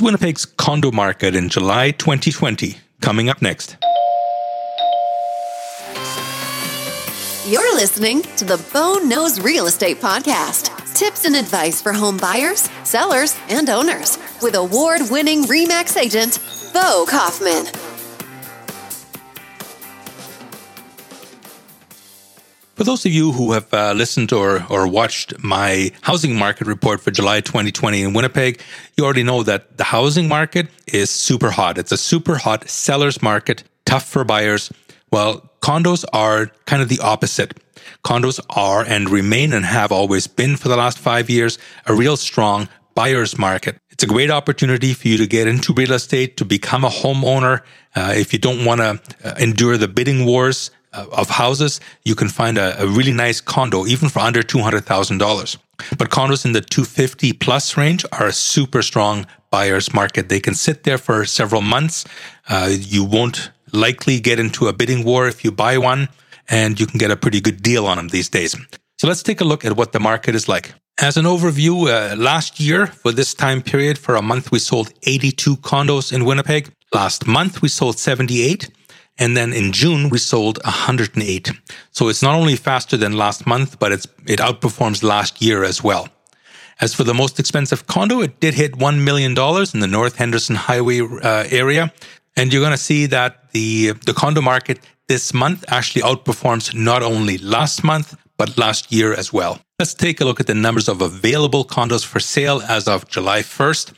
Winnipeg's condo market in July 2020? Coming up next. You're listening to the Bo Knows Real Estate Podcast. Tips and advice for home buyers, sellers, and owners with award winning REMAX agent, Bo Kaufman. For those of you who have uh, listened or, or watched my housing market report for July 2020 in Winnipeg, you already know that the housing market is super hot. It's a super hot seller's market, tough for buyers. Well, condos are kind of the opposite. Condos are and remain and have always been for the last five years a real strong buyer's market. It's a great opportunity for you to get into real estate, to become a homeowner. Uh, if you don't want to uh, endure the bidding wars of houses, you can find a, a really nice condo, even for under $200,000. But condos in the 250 plus range are a super strong buyer's market. They can sit there for several months. Uh, you won't likely get into a bidding war if you buy one, and you can get a pretty good deal on them these days. So let's take a look at what the market is like. As an overview, uh, last year for this time period, for a month, we sold 82 condos in Winnipeg. Last month, we sold 78. And then in June, we sold 108. So it's not only faster than last month, but it's, it outperforms last year as well. As for the most expensive condo, it did hit $1 million in the North Henderson Highway uh, area. And you're going to see that the, the condo market this month actually outperforms not only last month, but last year as well. Let's take a look at the numbers of available condos for sale as of July 1st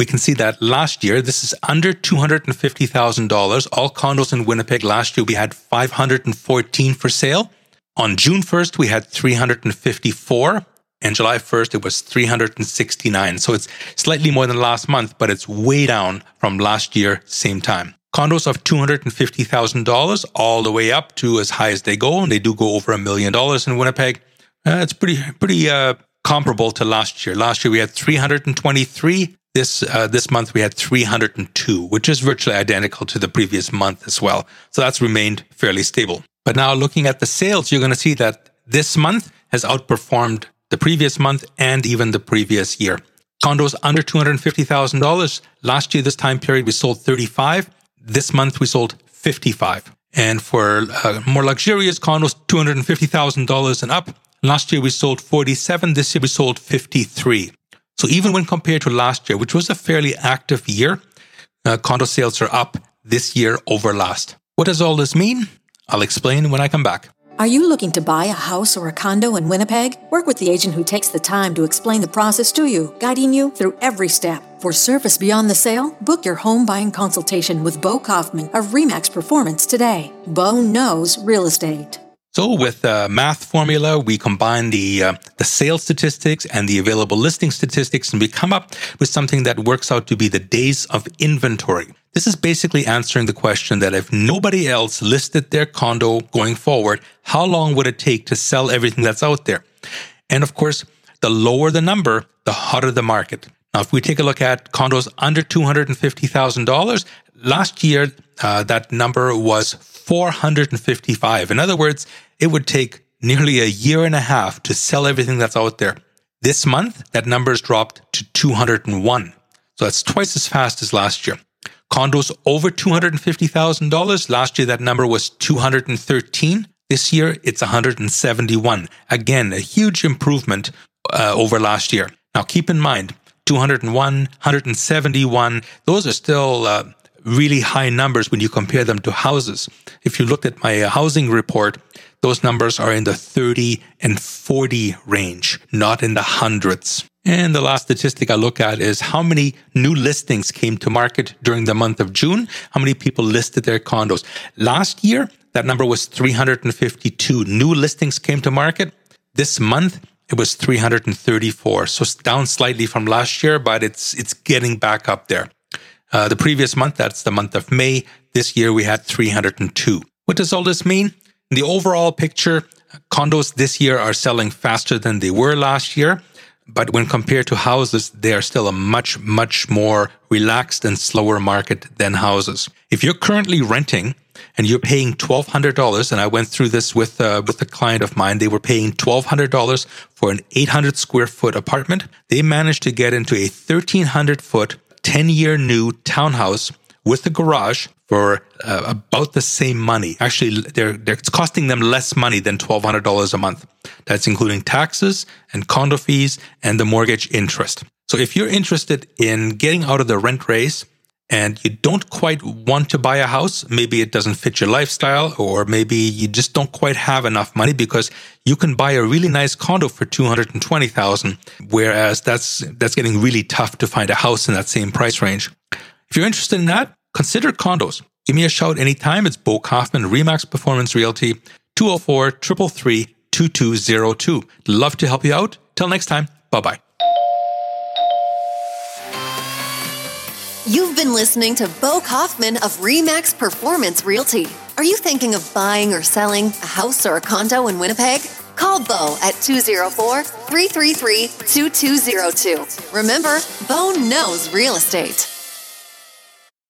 we can see that last year, this is under $250,000. All condos in Winnipeg last year, we had 514 for sale. On June 1st, we had 354. And July 1st, it was 369. So it's slightly more than last month, but it's way down from last year, same time. Condos of $250,000 all the way up to as high as they go. And they do go over a million dollars in Winnipeg. Uh, it's pretty, pretty, uh, comparable to last year. Last year we had 323. This uh, this month we had 302, which is virtually identical to the previous month as well. So that's remained fairly stable. But now looking at the sales, you're going to see that this month has outperformed the previous month and even the previous year. Condos under $250,000. Last year, this time period, we sold 35. This month, we sold 55. And for uh, more luxurious condos, $250,000 and up. Last year, we sold 47. This year, we sold 53. So even when compared to last year, which was a fairly active year, uh, condo sales are up this year over last. What does all this mean? I'll explain when I come back. Are you looking to buy a house or a condo in Winnipeg? Work with the agent who takes the time to explain the process to you, guiding you through every step. For service beyond the sale, book your home buying consultation with Bo Kaufman of Remax Performance today. Bo knows real estate. So with a math formula, we combine the uh, the sales statistics and the available listing statistics, and we come up with something that works out to be the days of inventory. This is basically answering the question that if nobody else listed their condo going forward, how long would it take to sell everything that's out there? And of course, the lower the number, the hotter the market. Now, if we take a look at condos under $250,000, last year, uh, that number was 455. In other words, it would take nearly a year and a half to sell everything that's out there. This month, that number has dropped to 201. So that's twice as fast as last year. Condos over $250,000. Last year, that number was 213. This year, it's 171. Again, a huge improvement uh, over last year. Now, keep in mind, 201, 171, those are still uh, really high numbers when you compare them to houses. If you looked at my uh, housing report, those numbers are in the 30 and 40 range, not in the hundreds. And the last statistic I look at is how many new listings came to market during the month of June, how many people listed their condos. Last year, that number was 352 new listings came to market. This month, it was 334. So it's down slightly from last year, but it's, it's getting back up there. Uh, the previous month, that's the month of May, this year we had 302. What does all this mean? In the overall picture, condos this year are selling faster than they were last year. But when compared to houses, they are still a much, much more relaxed and slower market than houses. If you're currently renting and you're paying $1,200, and I went through this with, uh, with a client of mine, they were paying $1,200 for an 800 square foot apartment. They managed to get into a 1,300 foot 10 year new townhouse with a garage for uh, about the same money. Actually, they're, they're, it's costing them less money than $1,200 a month. That's including taxes and condo fees and the mortgage interest. So if you're interested in getting out of the rent race and you don't quite want to buy a house, maybe it doesn't fit your lifestyle, or maybe you just don't quite have enough money because you can buy a really nice condo for 220,000, whereas that's, that's getting really tough to find a house in that same price range. If you're interested in that, consider condos. Give me a shout anytime. It's Bo Kaufman, Remax Performance Realty, 204 333 2202. Love to help you out. Till next time, bye bye. You've been listening to Bo Kaufman of Remax Performance Realty. Are you thinking of buying or selling a house or a condo in Winnipeg? Call Bo at 204 333 2202. Remember, Bo knows real estate.